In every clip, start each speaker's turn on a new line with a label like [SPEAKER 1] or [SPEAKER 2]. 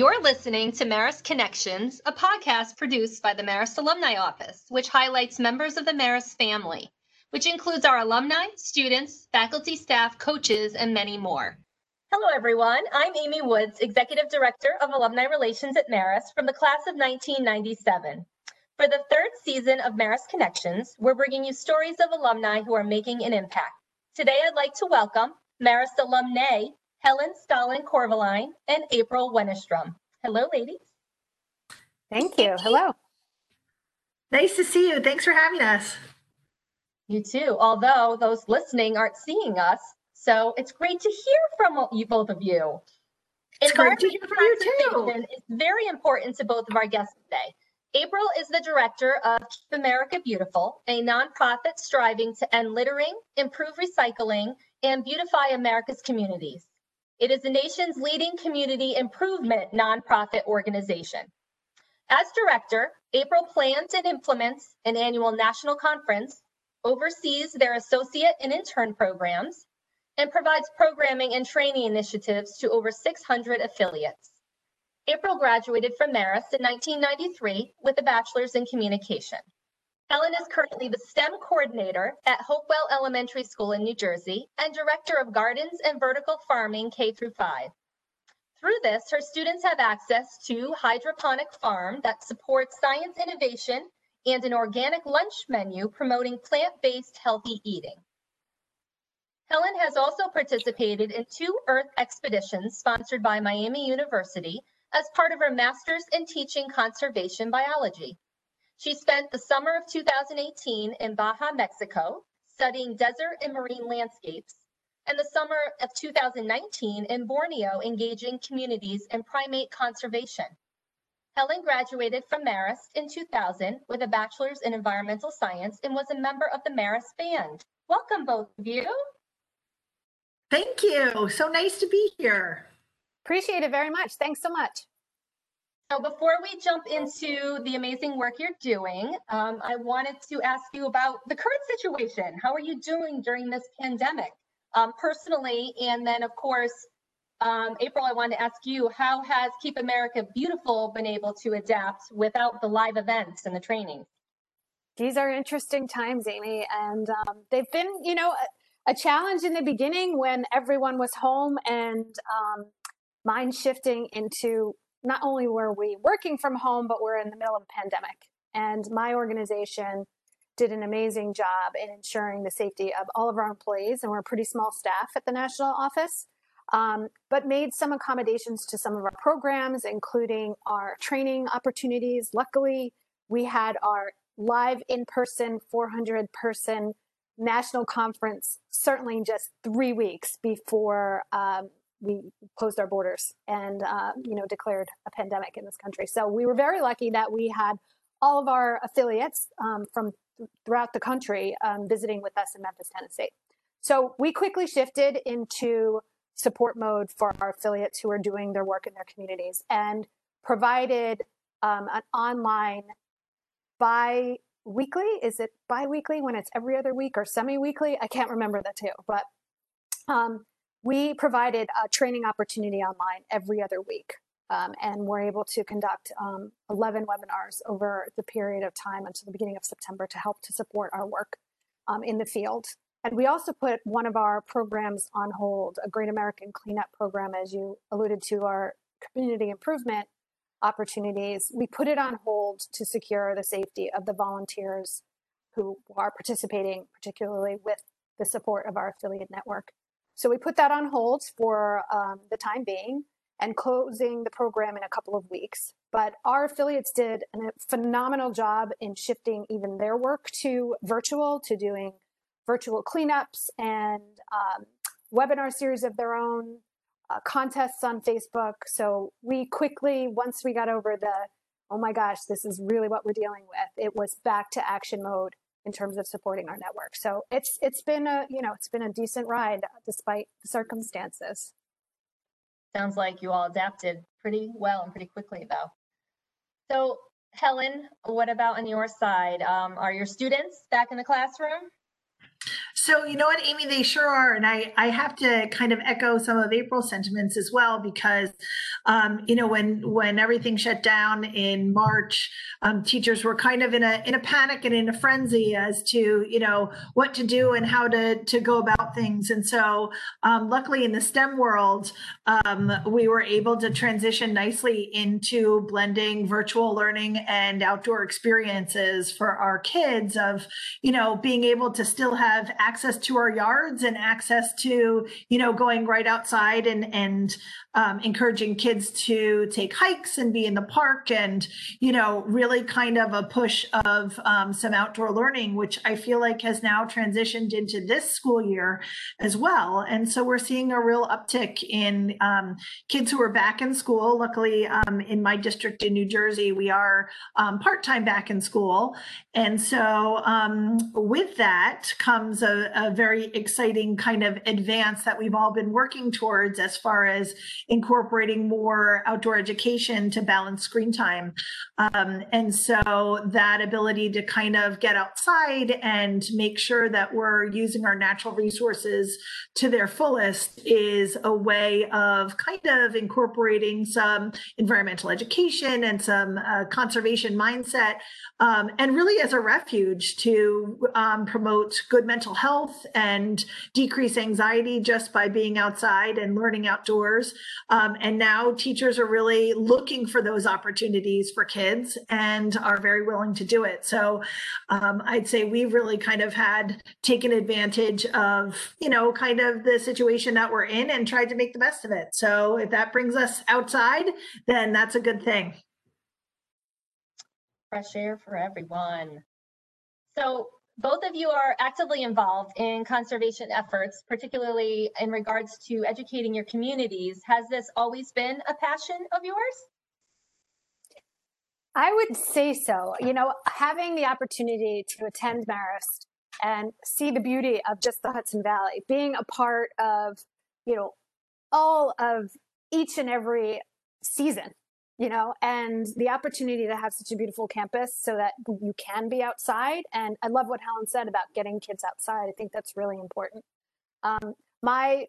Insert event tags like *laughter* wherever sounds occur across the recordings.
[SPEAKER 1] You're listening to Marist Connections, a podcast produced by the Marist Alumni Office, which highlights members of the Marist family, which includes our alumni, students, faculty, staff, coaches, and many more. Hello, everyone. I'm Amy Woods, Executive Director of Alumni Relations at Marist from the class of 1997. For the third season of Marist Connections, we're bringing you stories of alumni who are making an impact. Today, I'd like to welcome Marist alumnae Helen Stalin Corveline and April Wenestrom. Hello, ladies.
[SPEAKER 2] Thank you. Hello.
[SPEAKER 3] Nice to see you. Thanks for having us.
[SPEAKER 1] You too, although those listening aren't seeing us. So it's great to hear from you, both of you.
[SPEAKER 3] It's great to hear from you too.
[SPEAKER 1] It's very important to both of our guests today. April is the director of Keep America Beautiful, a nonprofit striving to end littering, improve recycling, and beautify America's communities. It is the nation's leading community improvement nonprofit organization. As director, April plans and implements an annual national conference, oversees their associate and intern programs, and provides programming and training initiatives to over 600 affiliates. April graduated from Marist in 1993 with a bachelor's in communication. Helen is currently the STEM coordinator at Hopewell Elementary School in New Jersey and director of gardens and vertical farming K through 5. Through this, her students have access to hydroponic farm that supports science innovation and an organic lunch menu promoting plant-based healthy eating. Helen has also participated in two Earth expeditions sponsored by Miami University as part of her master's in teaching conservation biology. She spent the summer of 2018 in Baja, Mexico, studying desert and marine landscapes, and the summer of 2019 in Borneo, engaging communities in primate conservation. Helen graduated from Marist in 2000 with a bachelor's in environmental science and was a member of the Marist band. Welcome, both of you.
[SPEAKER 3] Thank you. So nice to be here.
[SPEAKER 2] Appreciate it very much. Thanks so much.
[SPEAKER 1] So before we jump into the amazing work you're doing, um, I wanted to ask you about the current situation. How are you doing during this pandemic um, personally? And then, of course, um, April, I wanted to ask you, how has Keep America Beautiful been able to adapt without the live events and the training?
[SPEAKER 2] These are interesting times, Amy, and um, they've been, you know, a, a, challenge in the beginning when everyone was home and um, mind shifting into not only were we working from home, but we're in the middle of a pandemic. And my organization did an amazing job in ensuring the safety of all of our employees. And we're a pretty small staff at the national office, um, but made some accommodations to some of our programs, including our training opportunities. Luckily, we had our live in person 400 person national conference certainly just three weeks before um, we closed our borders and uh, you know declared a pandemic in this country. So we were very lucky that we had all of our affiliates um, from th- throughout the country um, visiting with us in Memphis, Tennessee. So we quickly shifted into support mode for our affiliates who are doing their work in their communities and provided um, an online bi weekly is it bi-weekly when it's every other week or semi-weekly i can't remember the two but um, we provided a training opportunity online every other week. Um, and we're able to conduct um, 11 webinars over the period of time until the beginning of September to help to support our work um, in the field. And we also put one of our programs on hold, a Great American Cleanup program, as you alluded to, our community improvement opportunities. We put it on hold to secure the safety of the volunteers who are participating, particularly with the support of our affiliate network. So we put that on hold for um, the time being and closing the program in a couple of weeks. But our affiliates did a phenomenal job in shifting even their work to virtual, to doing virtual cleanups and um, webinar series of their own, uh, contests on Facebook. So we quickly, once we got over the, oh my gosh, this is really what we're dealing with, it was back to action mode in terms of supporting our network. So it's it's been a you know it's been a decent ride despite the circumstances.
[SPEAKER 1] Sounds like you all adapted pretty well and pretty quickly though. So Helen, what about on your side? Um, are your students back in the classroom?
[SPEAKER 3] So you know what, Amy, they sure are, and I I have to kind of echo some of April's sentiments as well because, um, you know, when when everything shut down in March, um, teachers were kind of in a in a panic and in a frenzy as to you know what to do and how to to go about things, and so um, luckily in the STEM world, um, we were able to transition nicely into blending virtual learning and outdoor experiences for our kids of you know being able to still have access to our yards and access to you know going right outside and and um, encouraging kids to take hikes and be in the park and you know really kind of a push of um, some outdoor learning which i feel like has now transitioned into this school year as well. And so we're seeing a real uptick in um, kids who are back in school. Luckily um, in my district in new jersey we are um, part-time back in school. And so um, with that comes a, a very exciting kind of advance that we've all been working towards as far as incorporating more outdoor education to balance screen time. Um, and so that ability to kind of get outside and make sure that we're using our natural resources to their fullest is a way of kind of incorporating some environmental education and some uh, conservation mindset, um, and really as a refuge to um, promote good mental health and decrease anxiety just by being outside and learning outdoors. Um, and now teachers are really looking for those opportunities for kids and are very willing to do it. So um, I'd say we've really kind of had taken advantage of, you know, kind of the situation that we're in and tried to make the best of it. So if that brings us outside, then that's a good thing.
[SPEAKER 1] Fresh air for everyone. So both of you are actively involved in conservation efforts, particularly in regards to educating your communities. Has this always been a passion of yours?
[SPEAKER 2] I would say so. You know, having the opportunity to attend Marist and see the beauty of just the Hudson Valley, being a part of, you know, all of each and every season you know, and the opportunity to have such a beautiful campus so that you can be outside. And I love what Helen said about getting kids outside. I think that's really important. Um, my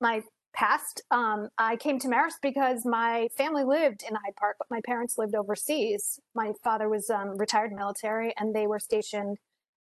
[SPEAKER 2] my past, um, I came to Marist because my family lived in Hyde Park, but my parents lived overseas. My father was um, retired military, and they were stationed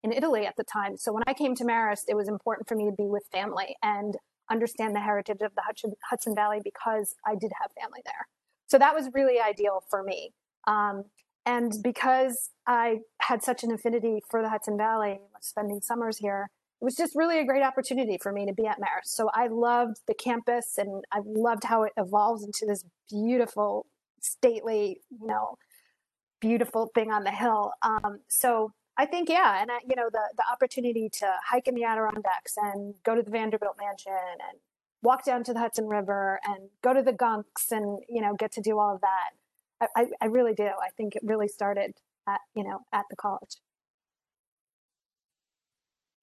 [SPEAKER 2] in Italy at the time. So when I came to Marist, it was important for me to be with family and understand the heritage of the Hudson, Hudson Valley because I did have family there. So that was really ideal for me. Um, and because I had such an affinity for the Hudson Valley, spending summers here, it was just really a great opportunity for me to be at Marist. So I loved the campus and I loved how it evolves into this beautiful, stately, you know, beautiful thing on the hill. Um, so I think, yeah, and I, you know, the the opportunity to hike in the Adirondacks and go to the Vanderbilt Mansion and walk down to the Hudson River and go to the gunks and, you know, get to do all of that. I, I really do. I think it really started at, you know, at the college.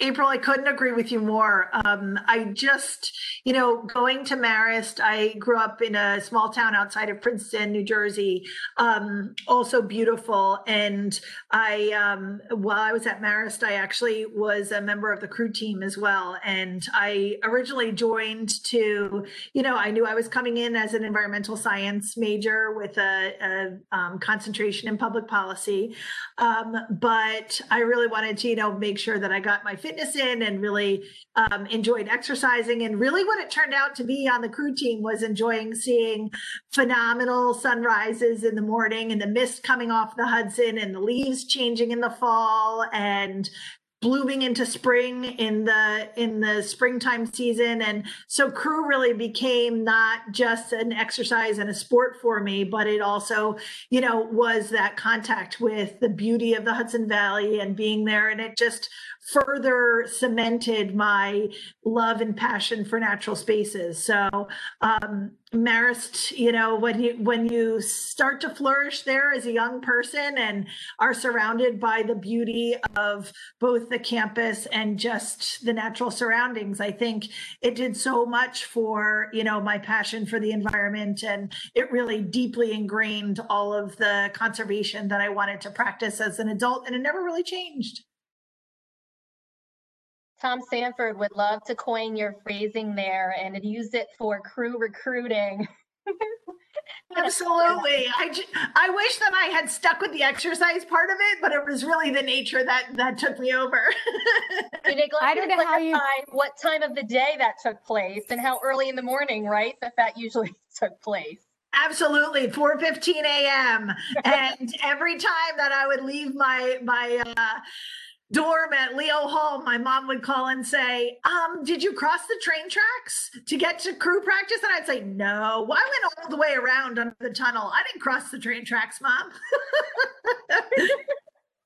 [SPEAKER 3] April, I couldn't agree with you more. Um, I just, you know, going to Marist, I grew up in a small town outside of Princeton, New Jersey, um, also beautiful. And I, um, while I was at Marist, I actually was a member of the crew team as well. And I originally joined to, you know, I knew I was coming in as an environmental science major with a, a um, concentration in public policy. Um, but I really wanted to, you know, make sure that I got my fitness in and really um, enjoyed exercising. And really, what it turned out to be on the crew team was enjoying seeing phenomenal sunrises in the morning and the mist coming off the Hudson and the leaves changing in the fall and blooming into spring in the in the springtime season and so crew really became not just an exercise and a sport for me but it also you know was that contact with the beauty of the Hudson Valley and being there and it just further cemented my love and passion for natural spaces so um Marist, you know, when you when you start to flourish there as a young person and are surrounded by the beauty of both the campus and just the natural surroundings, I think it did so much for, you know, my passion for the environment and it really deeply ingrained all of the conservation that I wanted to practice as an adult and it never really changed.
[SPEAKER 1] Tom Sanford would love to coin your phrasing there and use it for crew recruiting. *laughs*
[SPEAKER 3] Absolutely. I, I wish that I had stuck with the exercise part of it, but it was really the nature that that took me over. *laughs*
[SPEAKER 1] You neglected
[SPEAKER 2] I don't know how you-
[SPEAKER 1] clarify what time of the day that took place and how early in the morning, right? That that usually *laughs* took place.
[SPEAKER 3] Absolutely, 4:15 a.m. and every time that I would leave my my uh, dorm at Leo Hall, my mom would call and say, um, "Did you cross the train tracks to get to crew practice?" And I'd say, "No, well, I went all the way around under the tunnel. I didn't cross the train tracks, mom." *laughs*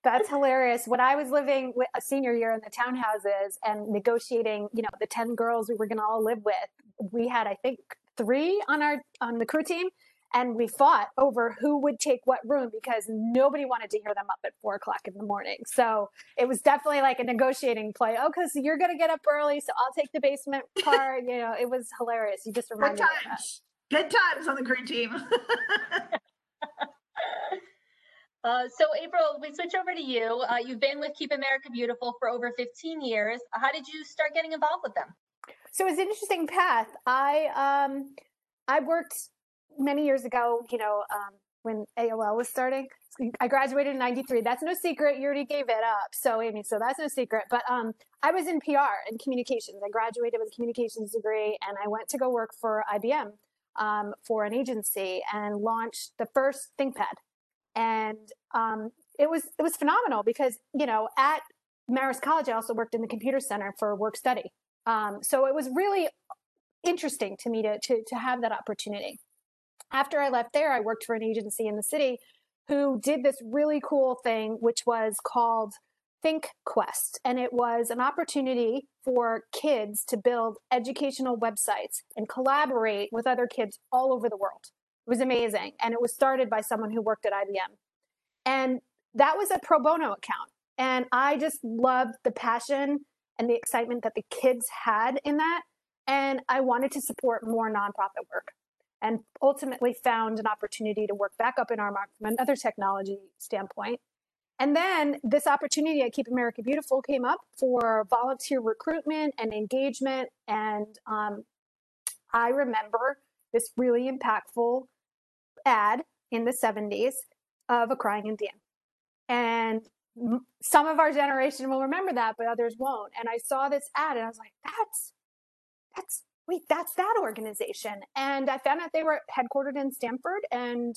[SPEAKER 2] That's hilarious. When I was living with a senior year in the townhouses and negotiating, you know, the 10 girls we were going to all live with, we had, I think, three on our, on the crew team. And we fought over who would take what room because nobody wanted to hear them up at four o'clock in the morning. So it was definitely like a negotiating play. Oh, because you're going to get up early. So I'll take the basement *laughs* part. you know, it was hilarious. You just
[SPEAKER 3] Good
[SPEAKER 2] reminded me of that.
[SPEAKER 3] times. Good times on the crew team. *laughs* *laughs*
[SPEAKER 1] Uh, so April, we switch over to you. Uh, you've been with Keep America Beautiful for over 15 years. How did you start getting involved with them?
[SPEAKER 2] So it's an interesting path. I um I worked many years ago, you know, um, when AOL was starting. I graduated in 93. That's no secret. You already gave it up. So Amy, so that's no secret. But um I was in PR and communications. I graduated with a communications degree and I went to go work for IBM um, for an agency and launched the first ThinkPad. And um, it was it was phenomenal because, you know, at Marist College, I also worked in the computer center for work study. Um, so it was really interesting to me to, to, to have that opportunity. After I left there, I worked for an agency in the city who did this really cool thing, which was called Think Quest. And it was an opportunity for kids to build educational websites and collaborate with other kids all over the world. It was amazing. And it was started by someone who worked at IBM. And that was a pro bono account. And I just loved the passion and the excitement that the kids had in that. And I wanted to support more nonprofit work and ultimately found an opportunity to work back up in Armonk from another technology standpoint. And then this opportunity at Keep America Beautiful came up for volunteer recruitment and engagement. And um, I remember this really impactful ad in the 70s of a crying Indian. And some of our generation will remember that, but others won't. And I saw this ad and I was like, that's, that's, wait, that's that organization. And I found out they were headquartered in Stamford and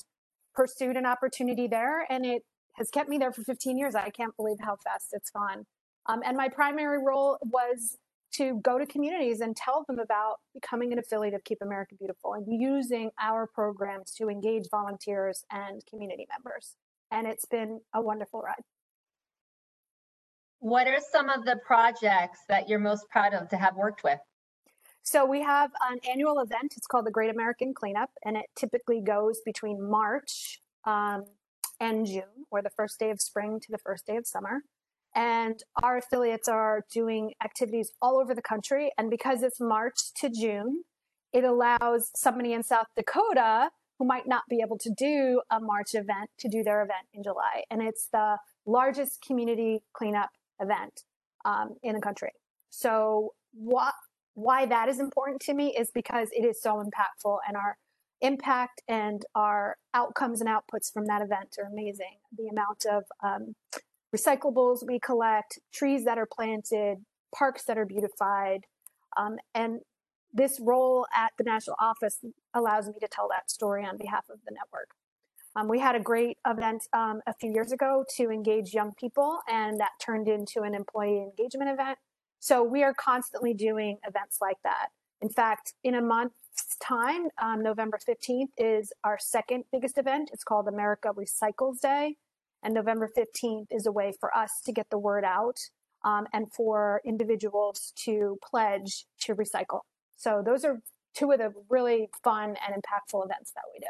[SPEAKER 2] pursued an opportunity there. And it has kept me there for 15 years. I can't believe how fast it's gone. Um, and my primary role was to go to communities and tell them about becoming an affiliate of Keep America Beautiful and using our programs to engage volunteers and community members. And it's been a wonderful ride.
[SPEAKER 1] What are some of the projects that you're most proud of to have worked with?
[SPEAKER 2] So we have an annual event. It's called the Great American Cleanup, and it typically goes between March um, and June, or the first day of spring to the first day of summer. And our affiliates are doing activities all over the country. And because it's March to June, it allows somebody in South Dakota who might not be able to do a March event to do their event in July. And it's the largest community cleanup event um, in the country. So, what, why that is important to me is because it is so impactful, and our impact and our outcomes and outputs from that event are amazing. The amount of um, recyclables we collect, trees that are planted, parks that are beautified, um, and this role at the national office allows me to tell that story on behalf of the network. Um, we had a great event um, a few years ago to engage young people, and that turned into an employee engagement event. So we are constantly doing events like that. In fact, in a month's time, um, November 15th is our second biggest event. It's called America Recycles Day. And November 15th is a way for us to get the word out um, and for individuals to pledge to recycle. So those are two of the really fun and impactful events that we do.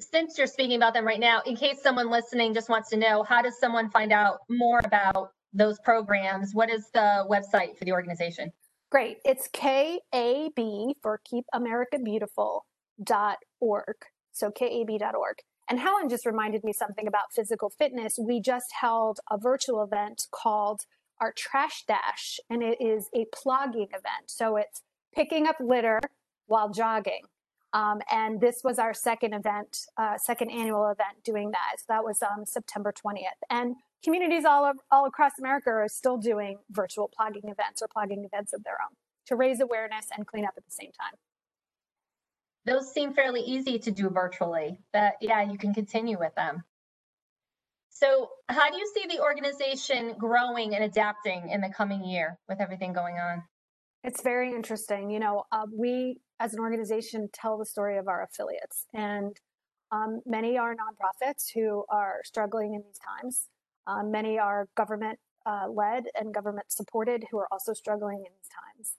[SPEAKER 1] Since you're speaking about them right now, in case someone listening just wants to know, how does someone find out more about those programs? What is the website for the organization?
[SPEAKER 2] Great. It's KAB for Keep America Beautiful dot org. So KAB.org. And Helen just reminded me something about physical fitness. We just held a virtual event called our trash dash, and it is a plogging event. So it's picking up litter while jogging. Um, and this was our second event, uh, second annual event doing that. So that was um, September 20th. And communities all, all across America are still doing virtual plogging events or plogging events of their own to raise awareness and clean up at the same time.
[SPEAKER 1] Those seem fairly easy to do virtually. That yeah, you can continue with them. So, how do you see the organization growing and adapting in the coming year with everything going on?
[SPEAKER 2] It's very interesting. You know, uh, we as an organization tell the story of our affiliates, and um, many are nonprofits who are struggling in these times. Um, many are government uh, led and government supported who are also struggling in these times.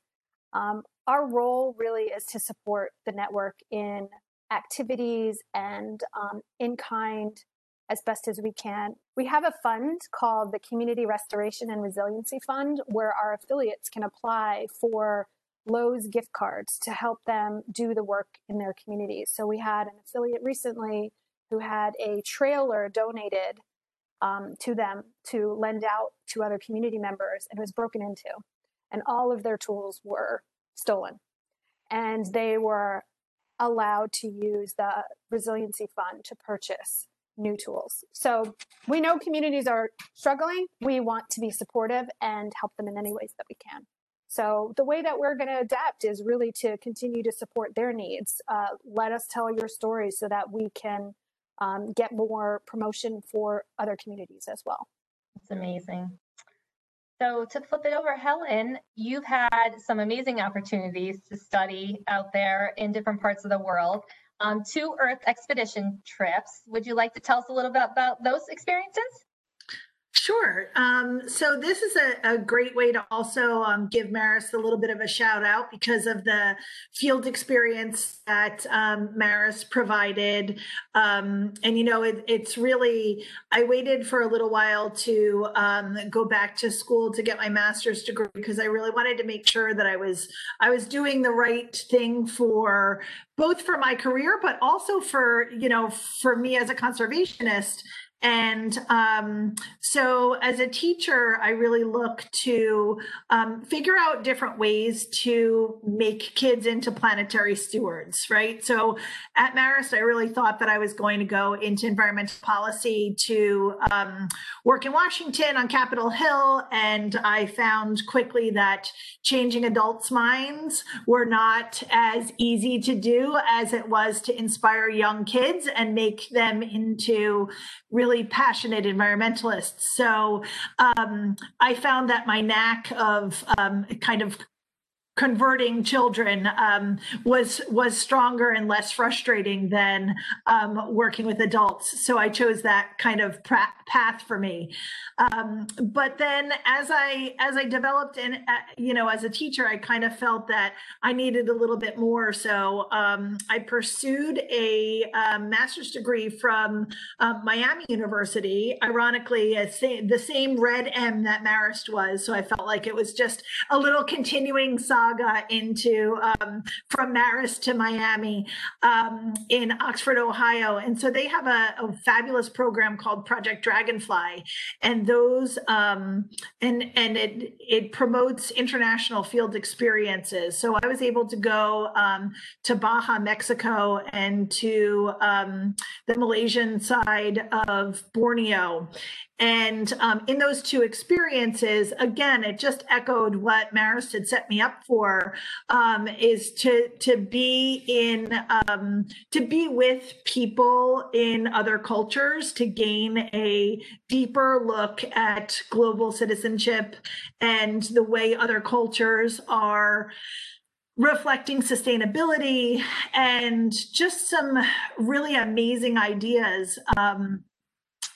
[SPEAKER 2] Um, our role really is to support the network in activities and um, in kind as best as we can. We have a fund called the Community Restoration and Resiliency Fund where our affiliates can apply for Lowe's gift cards to help them do the work in their communities. So we had an affiliate recently who had a trailer donated um, to them to lend out to other community members and it was broken into. And all of their tools were stolen. And they were allowed to use the resiliency fund to purchase new tools. So we know communities are struggling. We want to be supportive and help them in any ways that we can. So the way that we're going to adapt is really to continue to support their needs. Uh, let us tell your story so that we can um, get more promotion for other communities as well.
[SPEAKER 1] That's amazing. So to flip it over, Helen, you've had some amazing opportunities to study out there in different parts of the world um, two Earth expedition trips. Would you like to tell us a little bit about those experiences?
[SPEAKER 3] Sure. Um, so this is a, a, great way to also um, give Marist a little bit of a shout out because of the field experience that um, provided. Um, and, you know, it, it's really, I waited for a little while to um, go back to school to get my master's degree because I really wanted to make sure that I was, I was doing the right thing for both for my career, but also for, you know, for me as a conservationist and um, so, as a teacher, I really look to um, figure out different ways to make kids into planetary stewards, right? So, at Marist, I really thought that I was going to go into environmental policy to um, work in Washington on Capitol Hill. And I found quickly that changing adults' minds were not as easy to do as it was to inspire young kids and make them into really passionate environmentalists. So um, I found that my knack of um, kind of converting children um, was was stronger and less frustrating than um, working with adults. So I chose that kind of path for me. Um, but then, as I as I developed and uh, you know as a teacher, I kind of felt that I needed a little bit more. So um, I pursued a um, master's degree from uh, Miami University. Ironically, the same red M that Marist was. So I felt like it was just a little continuing saga into um, from Marist to Miami um, in Oxford, Ohio. And so they have a, a, fabulous program called Project Dragonfly, and those um, and and it it promotes international field experiences. So I was able to go um, to Baja, Mexico, and to um, the Malaysian side of Borneo, and um, in those two experiences, again, it just echoed what Marist had set me up for, um, is to to be in um, to be with people in other cultures to gain a deeper look at global citizenship and the way other cultures are reflecting sustainability and just some really amazing ideas. Um,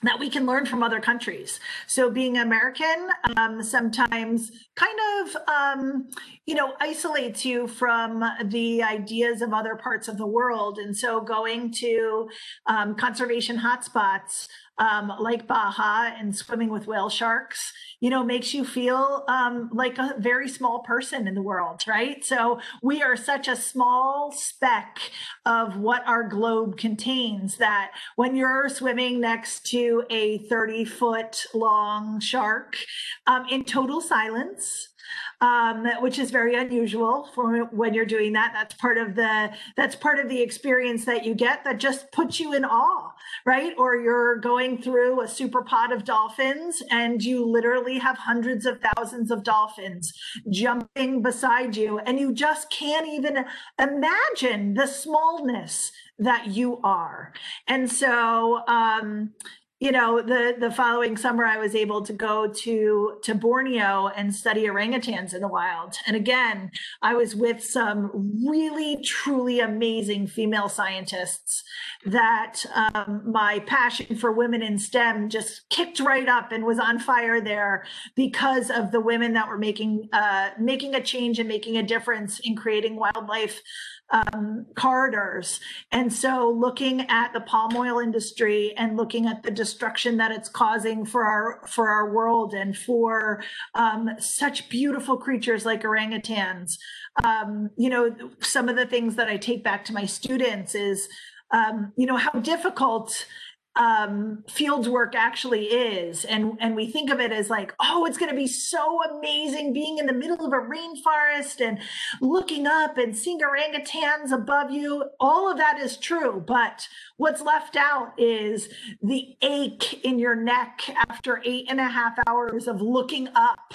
[SPEAKER 3] that we can learn from other countries. So being American um, sometimes kind of, um, you know, isolates you from the ideas of other parts of the world. And so going to um, conservation hotspots um, like Baja and swimming with whale sharks, you know, makes you feel um, like a very small person in the world, right? So we are such a small speck of what our globe contains that when you're swimming next to a 30 foot long shark um, in total silence, um, which is very unusual for when you're doing that. That's part of the that's part of the experience that you get that just puts you in awe, right? Or you're going through a super pod of dolphins and you literally have hundreds of thousands of dolphins jumping beside you, and you just can't even imagine the smallness that you are. And so um, you know the the following summer i was able to go to to borneo and study orangutans in the wild. And again i was with some really truly amazing female scientists that um, my passion for women in stem just kicked right up and was on fire there because of the women that were making uh, making a change and making a difference in creating wildlife um, corridors. And so looking at the palm oil industry and looking at the destruction that it's causing for our for our world and for um, such beautiful creatures like orangutans. Um, you know, some of the things that I take back to my students is um, you know how difficult um, field work actually is. And, and we think of it as like, oh, it's going to be so amazing being in the middle of a rainforest and looking up and seeing orangutans above you. All of that is true. But what's left out is the ache in your neck after eight and a half hours of looking up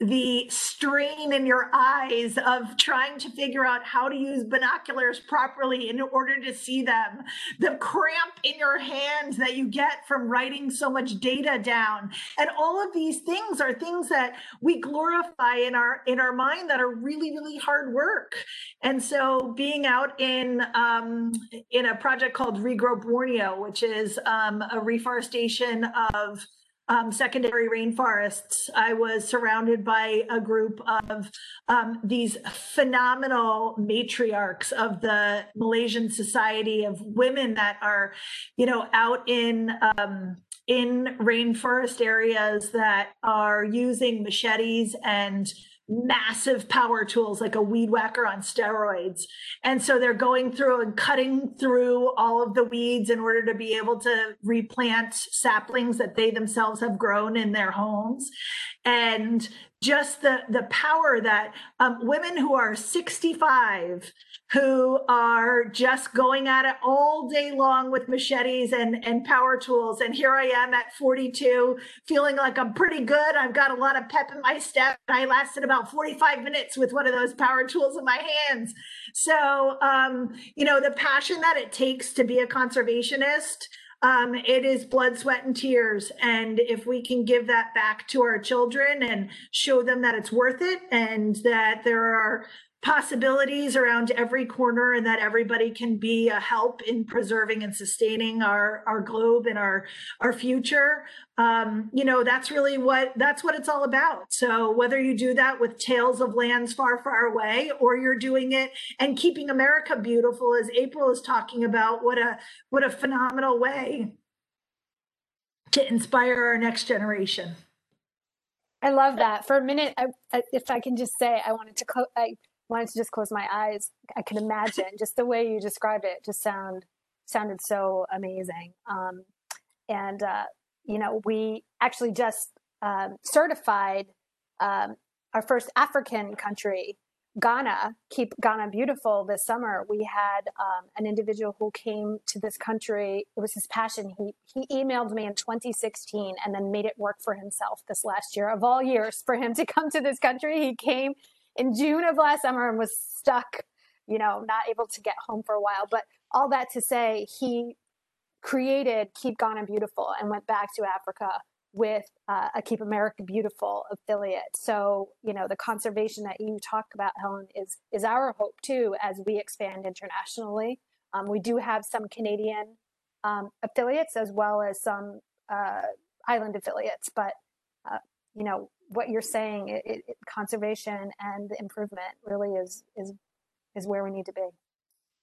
[SPEAKER 3] the strain in your eyes of trying to figure out how to use binoculars properly in order to see them, the cramp in your hands that you get from writing so much data down. And all of these things are things that we glorify in our in our mind that are really, really hard work. And so being out in um, in a project called Regrow Borneo, which is um, a reforestation of um, secondary rainforests, I was surrounded by a group of um, these phenomenal matriarchs of the Malaysian Society of Women that are, you know, out in um, in rainforest areas that are using machetes and massive power tools like a weed whacker on steroids. And so they're going through and cutting through all of the weeds in order to be able to replant saplings that they themselves have grown in their homes. And just the the power that um, women who are 65 who are just going at it all day long with machetes and and power tools and here i am at 42 feeling like i'm pretty good. I've got a lot of pep in my step. I lasted about 45 minutes with one of those power tools in my hands. So um, you know the passion that it takes to be a conservationist um, it is blood, sweat, and tears. And if we can give that back to our children and show them that it's worth it and that there are possibilities around every corner and that everybody can be a help in preserving and sustaining our our globe and our our future um, you know that's really what that's what it's all about so whether you do that with tales of lands far far away or you're doing it and keeping america beautiful as april is talking about what a what a phenomenal way to inspire our next generation
[SPEAKER 2] I love that. For a minute, I, I, if I can just say, I wanted to. I wanted to just close my eyes. I can imagine just the way you described it. Just sound sounded so amazing. Um, and uh, you know, we actually just um, certified um, our first African country, Ghana, keep Ghana beautiful. This summer, we had um, an individual who came to this country. It was his passion. He he emailed me in 2016 and then made it work for himself this last year of all years for him to come to this country. He came in June of last summer and was stuck, you know, not able to get home for a while. But all that to say, he created Keep Ghana Beautiful and went back to Africa with uh, a Keep America Beautiful affiliate. So, you know, the conservation that you talk about, Helen, is is our hope too as we expand internationally. Um, we do have some Canadian um, affiliates as well as some uh, island affiliates, but uh, you know, what you're saying, it, it, conservation and improvement really is is is where we need to be.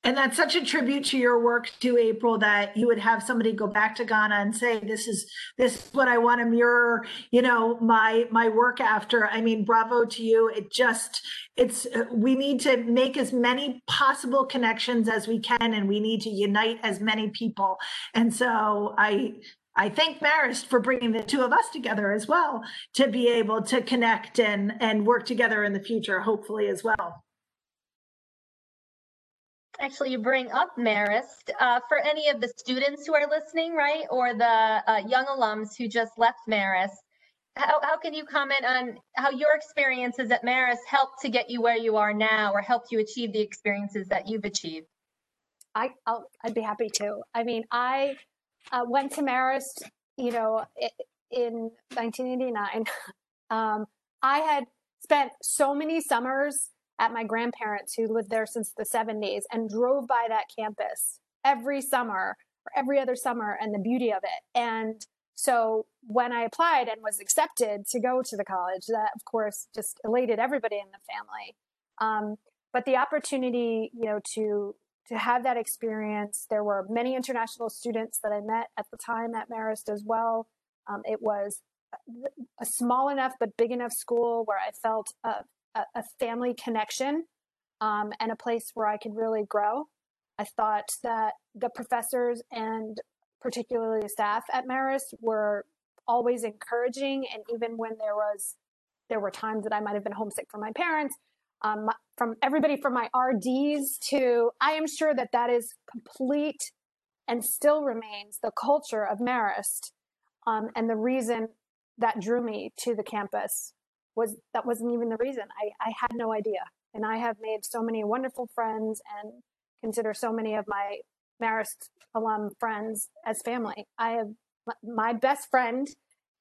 [SPEAKER 3] and that's such a tribute to your work to April that you would have somebody go back to Ghana and say, this is, this is what I want to mirror, you know, my, my work after. I mean, bravo to you. It just, it's, uh, we need to make as many possible connections as we can, and we need to unite as many people. And so I, I thank Marist for bringing the two of us together as well to be able to connect and, and work together in the future, hopefully as well.
[SPEAKER 1] Actually, you bring up Marist uh, for any of the students who are listening, right? Or the uh, young alums who just left Marist. How, how can you comment on how your experiences at Marist helped to get you where you are now or helped you achieve the experiences that you've achieved?
[SPEAKER 2] I, I'll, I'd be happy to. I mean, I uh, went to Marist, you know, in 1989. *laughs* um, I had spent so many summers at my grandparents who lived there since the 70s and drove by that campus every summer or every other summer and the beauty of it. And so when I applied and was accepted to go to the college, that of course just elated everybody in the family. Um, but the opportunity, you know, to to have that experience, there were many international students that I met at the time at Marist as well. Um, it was a small enough but big enough school where I felt a, a, family connection um, and a place where I could really grow. I thought that the professors and particularly the staff at Marist were always encouraging, and even when there was there were times that I might have been homesick for my parents, um, from everybody from my RDs to I am sure that that is complete and still remains the culture of Marist um, and the reason that drew me to the campus was that wasn't even the reason. I, I had no idea. And I have made so many wonderful friends and consider so many of my Marist alum friends as family. I have my best friend,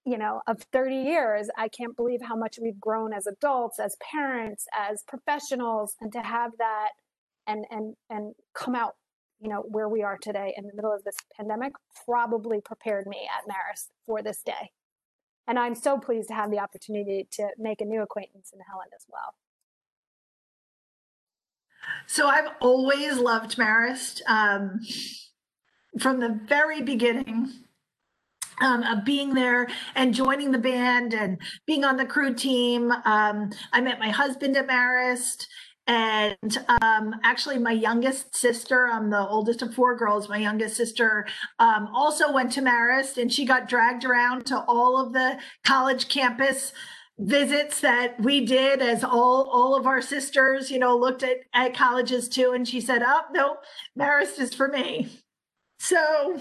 [SPEAKER 2] you know, of 30 years. I can't believe how much we've grown as adults, as parents, as professionals, and to have that and and and come out, you know, where we are today in the middle of this pandemic probably prepared me at Marist for this day. And I'm so pleased to have the opportunity to make a new acquaintance in Helen as well.
[SPEAKER 3] So I've always loved Marist um, from the very beginning. Um, of being there and joining the band and being on the crew team. Um, I met my husband at Marist and um, actually, my youngest sister, I'm the oldest of four girls. My youngest sister um, also went to Marist and she got dragged around to all of the college campus visits that we did as all all of our sisters you know looked at at colleges too and she said oh no marist is for me so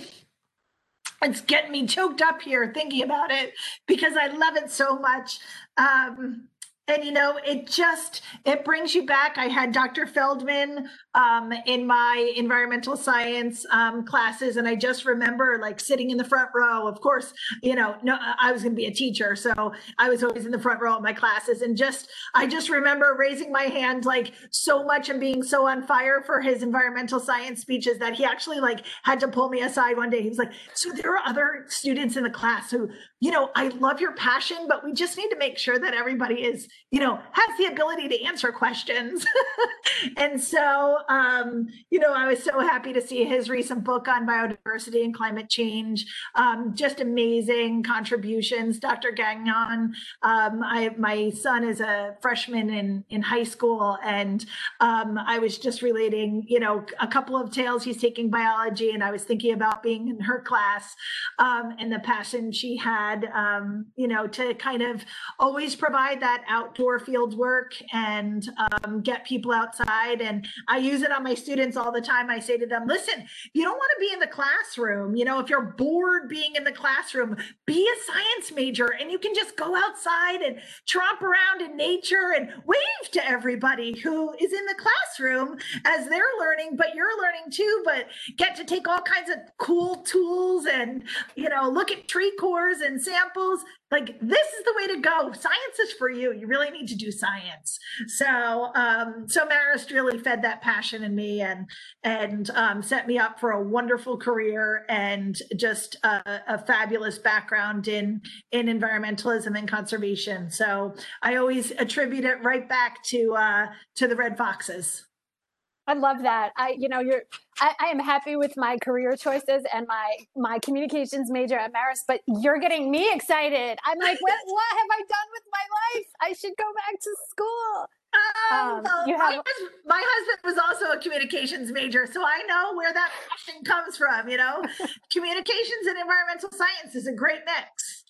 [SPEAKER 3] it's getting me choked up here thinking about it because i love it so much. Um and you know it just it brings you back. I had dr feldman um, in my environmental science um, classes and i just remember like sitting in the front row. Of course you know no i was going to be a teacher so i was always in the front row of my classes. And just i just remember raising my hand like so much and being so on fire for his environmental science speeches that he actually like had to pull me aside one day. He was like so there are other students in the class who you know i love your passion but we just need to make sure that everybody is you know, has the ability to answer questions. *laughs* and so, um, you know, I was so happy to see his recent book on biodiversity and climate change. Um, just amazing contributions, Dr. Gagnon. Um, I, my son is a freshman in, in high school, and um, I was just relating, you know, a couple of tales. He's taking biology, and I was thinking about being in her class um, and the passion she had, um, you know, to kind of always provide that outdoor field work and um, get people outside. And I use it on my students all the time. I say to them, listen, you don't want to be in the classroom. You know, if you're bored being in the classroom, be a science major and you can just go outside and tromp around in nature and wave to everybody who is in the classroom as they're learning, but you're learning too, but get to take all kinds of cool tools and, you know, look at tree cores and samples like this is the way to go. Science is for you. You really need to do science. So um so marist really fed that passion in me and and um, set me up for a wonderful career and just a, a fabulous background in in environmentalism and conservation. So i always attribute it right back to uh to the red foxes
[SPEAKER 2] I love that. I, you know, you're, I, I, am happy with my career choices and my, my communications major at Marist, but you're getting me excited. I'm like, what, *laughs* what have I done with my life? I should go back to school.
[SPEAKER 3] Um, um, you have... my, husband, my husband was also a communications major, so I know where that passion comes from. You know, *laughs* communications and environmental science is a great mix.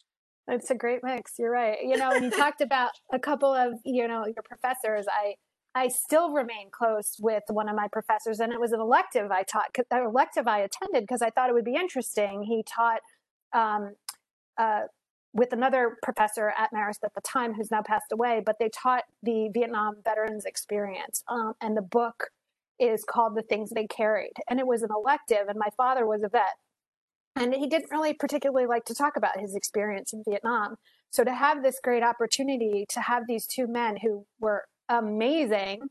[SPEAKER 2] It's a great mix. You're right. You know, you talked about a couple of you know your professors. I I still remain close with one of my professors, and it was an elective I taught, an elective I attended because I thought it would be interesting. He taught um, uh, with another professor at Marist at the time, who's now passed away, but they taught the Vietnam veterans experience, um, and the book is called "The Things They Carried," and it was an elective. And my father was a vet, and he didn't really particularly like to talk about his experience in Vietnam. So to have this great opportunity to have these two men who were amazing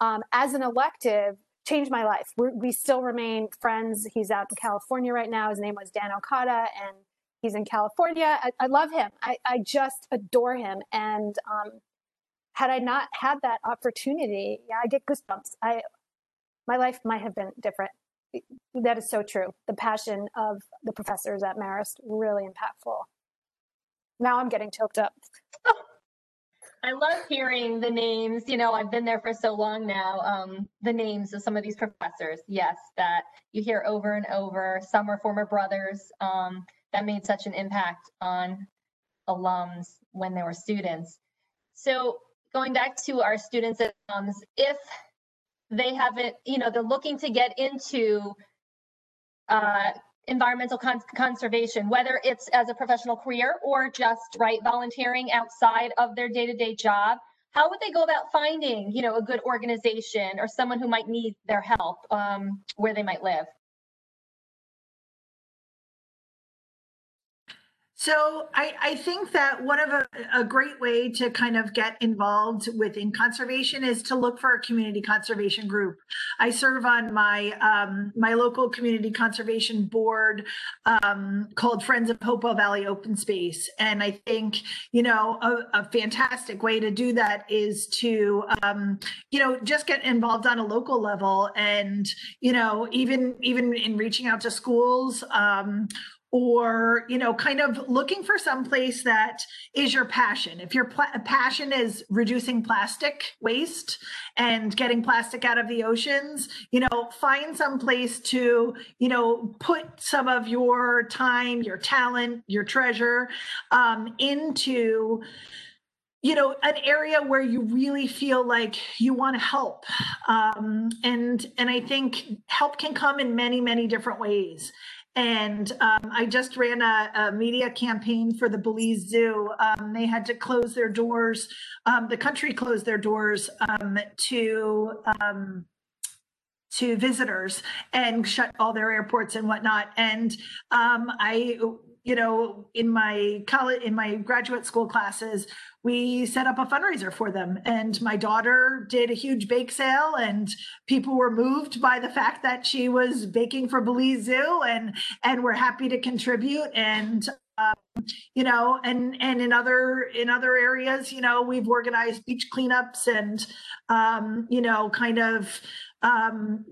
[SPEAKER 2] um, as an elective changed my life. We're, we still remain friends. He's out in California right now. His name was Dan Okada, and he's in California. I, I love him. I, I, just adore him. And um, had I not had that opportunity, yeah, I get goosebumps. I my life might have been different. That is so true. The passion of the professors at Marist really impactful. Now I'm getting choked up.
[SPEAKER 1] I love hearing the names. You know, I've been there for so long now. Um, the names of some of these professors, yes, that you hear over and over. Some are former brothers um, that made such an impact on alums when they were students. So going back to our students and alums, if they haven't, you know, they're looking to get into uh, environmental con- conservation, whether it's as a professional career or just right volunteering outside of their day-to-day job. How would they go about finding, you know, a good organization or someone who might need their help um, where they might live?
[SPEAKER 3] So I, I think that one of a, a, great way to kind of get involved within conservation is to look for a community conservation group. I serve on my um, my local community conservation board um, called Friends of Hopewell Valley Open Space, and I think you know a, a fantastic way to do that is to um, you know just get involved on a local level, and you know even even in reaching out to schools um, or you know kind of looking for some place that is your passion. If your pl- passion is reducing plastic waste and getting plastic out of the oceans you know find some place to you know put some of your time your talent your treasure um, into you know an area where you really feel like you want to help. Um, and and i think help can come in many many different ways and um, I just ran a, a, media campaign for the Belize Zoo. Um, they had to close their doors. Um, the country closed their doors um, to um, to visitors and shut all their airports and whatnot. And um, I you know, in my college, in my graduate school classes, we set up a fundraiser for them. And my daughter did a huge bake sale, and people were moved by the fact that she was baking for Belize Zoo, and and we're happy to contribute. And um, you know, and and in other in other areas, you know, we've organized beach cleanups and um, you know, kind of um,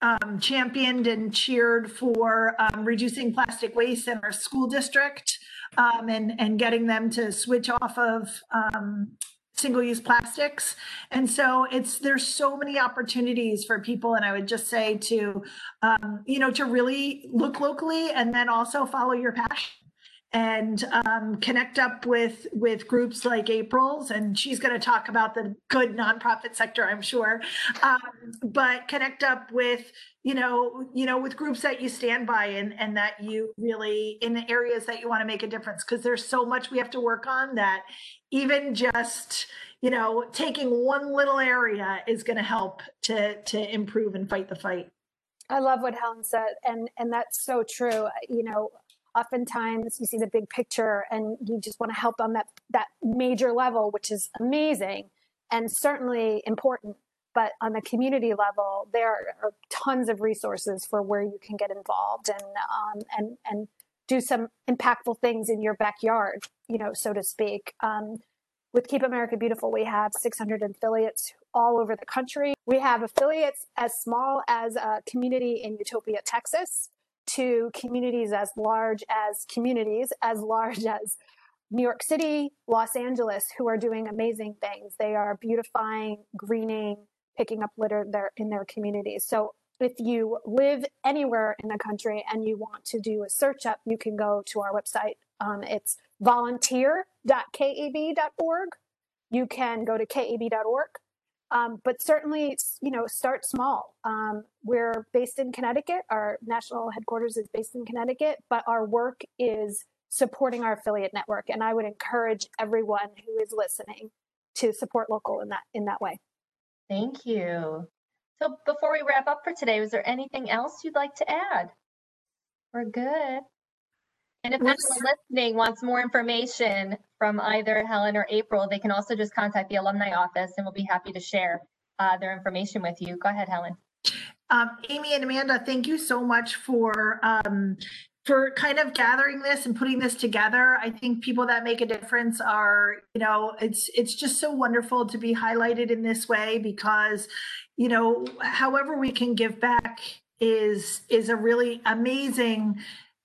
[SPEAKER 3] um, championed and cheered for um, reducing plastic waste in our school district um, and, and getting them to switch off of um, single-use plastics. And so it's there's so many opportunities for people. And I would just say to, um, you know, to really look locally and then also follow your passion and um, connect up with with groups like April's, and she's going to talk about the good nonprofit sector, I'm sure. Um, but connect up with you know you know with groups that you stand by and and that you really in the areas that you want to make a difference because there's so much we have to work on that even just you know taking one little area is going to help to to improve and fight the fight.
[SPEAKER 2] I love what Helen said, and and that's so true. You know, oftentimes you see the big picture and you just want to help on that that major level which is amazing and certainly important. But on the community level there are tons of resources for where you can get involved and um, and and do some impactful things in your backyard you know so to speak. Um, with keep america beautiful we have 600 affiliates all over the country. We have affiliates as small as a community in Utopia, Texas, to communities as large as communities, as large *laughs* as New York City, Los Angeles, who are doing amazing things. They are beautifying, greening, picking up litter there in their communities. So if you live anywhere in the country and you want to do a search up, you can go to our website. Um, it's volunteer.kab.org. You can go to kab.org. Um, but certainly, you know, start small. Um, we're based in Connecticut. Our national headquarters is based in Connecticut, but our work is supporting our affiliate network. And I would encourage everyone who is listening to support local in that in that way.
[SPEAKER 1] Thank you. So before we wrap up for today, was there anything else you'd like to add? We're good. And if anyone listening wants more information from either Helen or April, they can also just contact the alumni office and we'll be happy to share uh, their information with you. Go ahead, Helen.
[SPEAKER 3] Um, Amy and Amanda, thank you so much for um, for kind of gathering this and putting this together. I think people that make a difference are, you know, it's it's just so wonderful to be highlighted in this way because, you know, however we can give back is is a really amazing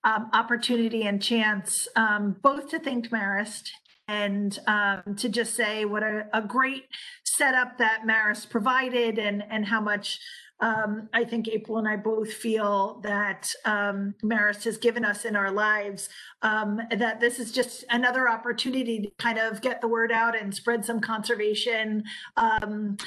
[SPEAKER 3] um, opportunity and chance, um, both to thank Marist and um, to just say what a, a, great setup that Marist provided and and how much um, I think April and I both feel that um, Marist has given us in our lives, um, that this is just another opportunity to kind of get the word out and spread some conservation um,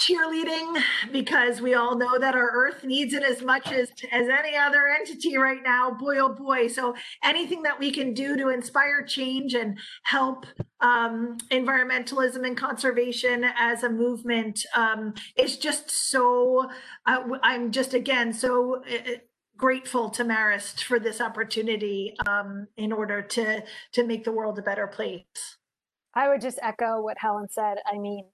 [SPEAKER 3] cheerleading because we all know that our earth needs it as much as as any other entity right now. Boy oh boy. So anything that we can do to inspire change and help um, environmentalism and conservation as a movement um, is just so uh, i'm just again so uh, grateful to marist for this opportunity um, in order to to make the world a better place.
[SPEAKER 2] I would just echo what helen said. I mean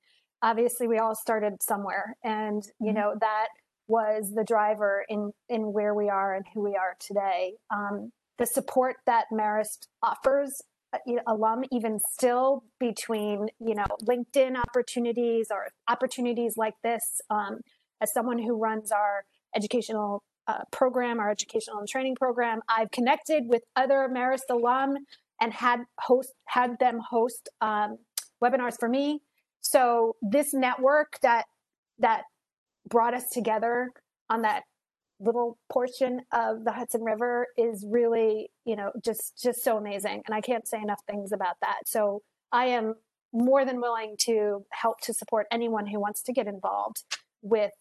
[SPEAKER 2] obviously we all started somewhere and you mm-hmm. know that was the driver in in where we are and who we are today um, the support that marist offers uh, alum even still between you know linkedin opportunities or opportunities like this um, as someone who runs our educational uh, program our educational and training program i've connected with other marist alum and had host had them host um, webinars for me so this network that that brought us together on that little portion of the Hudson River is really, you know, just just so amazing and I can't say enough things about that. So I am more than willing to help to support anyone who wants to get involved with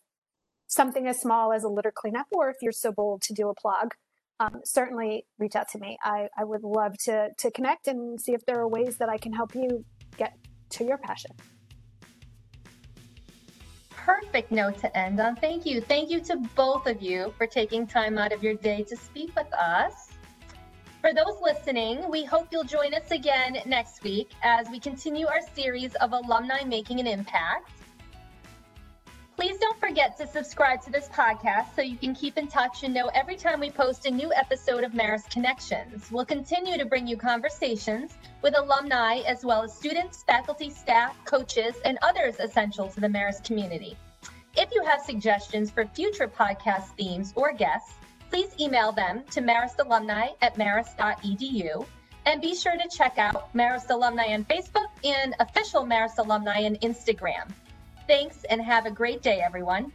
[SPEAKER 2] something as small as a litter cleanup or if you're so bold to do a plug um, certainly reach out to me I, I would love to to connect and see if there are ways that i can help you get to your passion
[SPEAKER 1] perfect note to end on. Thank you. Thank you to both of you for taking time out of your day to speak with us. For those listening, we hope you'll join us again next week as we continue our series of alumni making an impact. Please don't forget to subscribe to this podcast so you can keep in touch and know every time we post a new episode of Marist Connections. We'll continue to bring you conversations with alumni as well as students, faculty, staff, coaches, and others essential to the Marist community. If you have suggestions for future podcast themes or guests, please email them to maristalumni at marist.edu. And be sure to check out Marist Alumni on Facebook and official Marist Alumni on Instagram. Thanks and have a great day, everyone.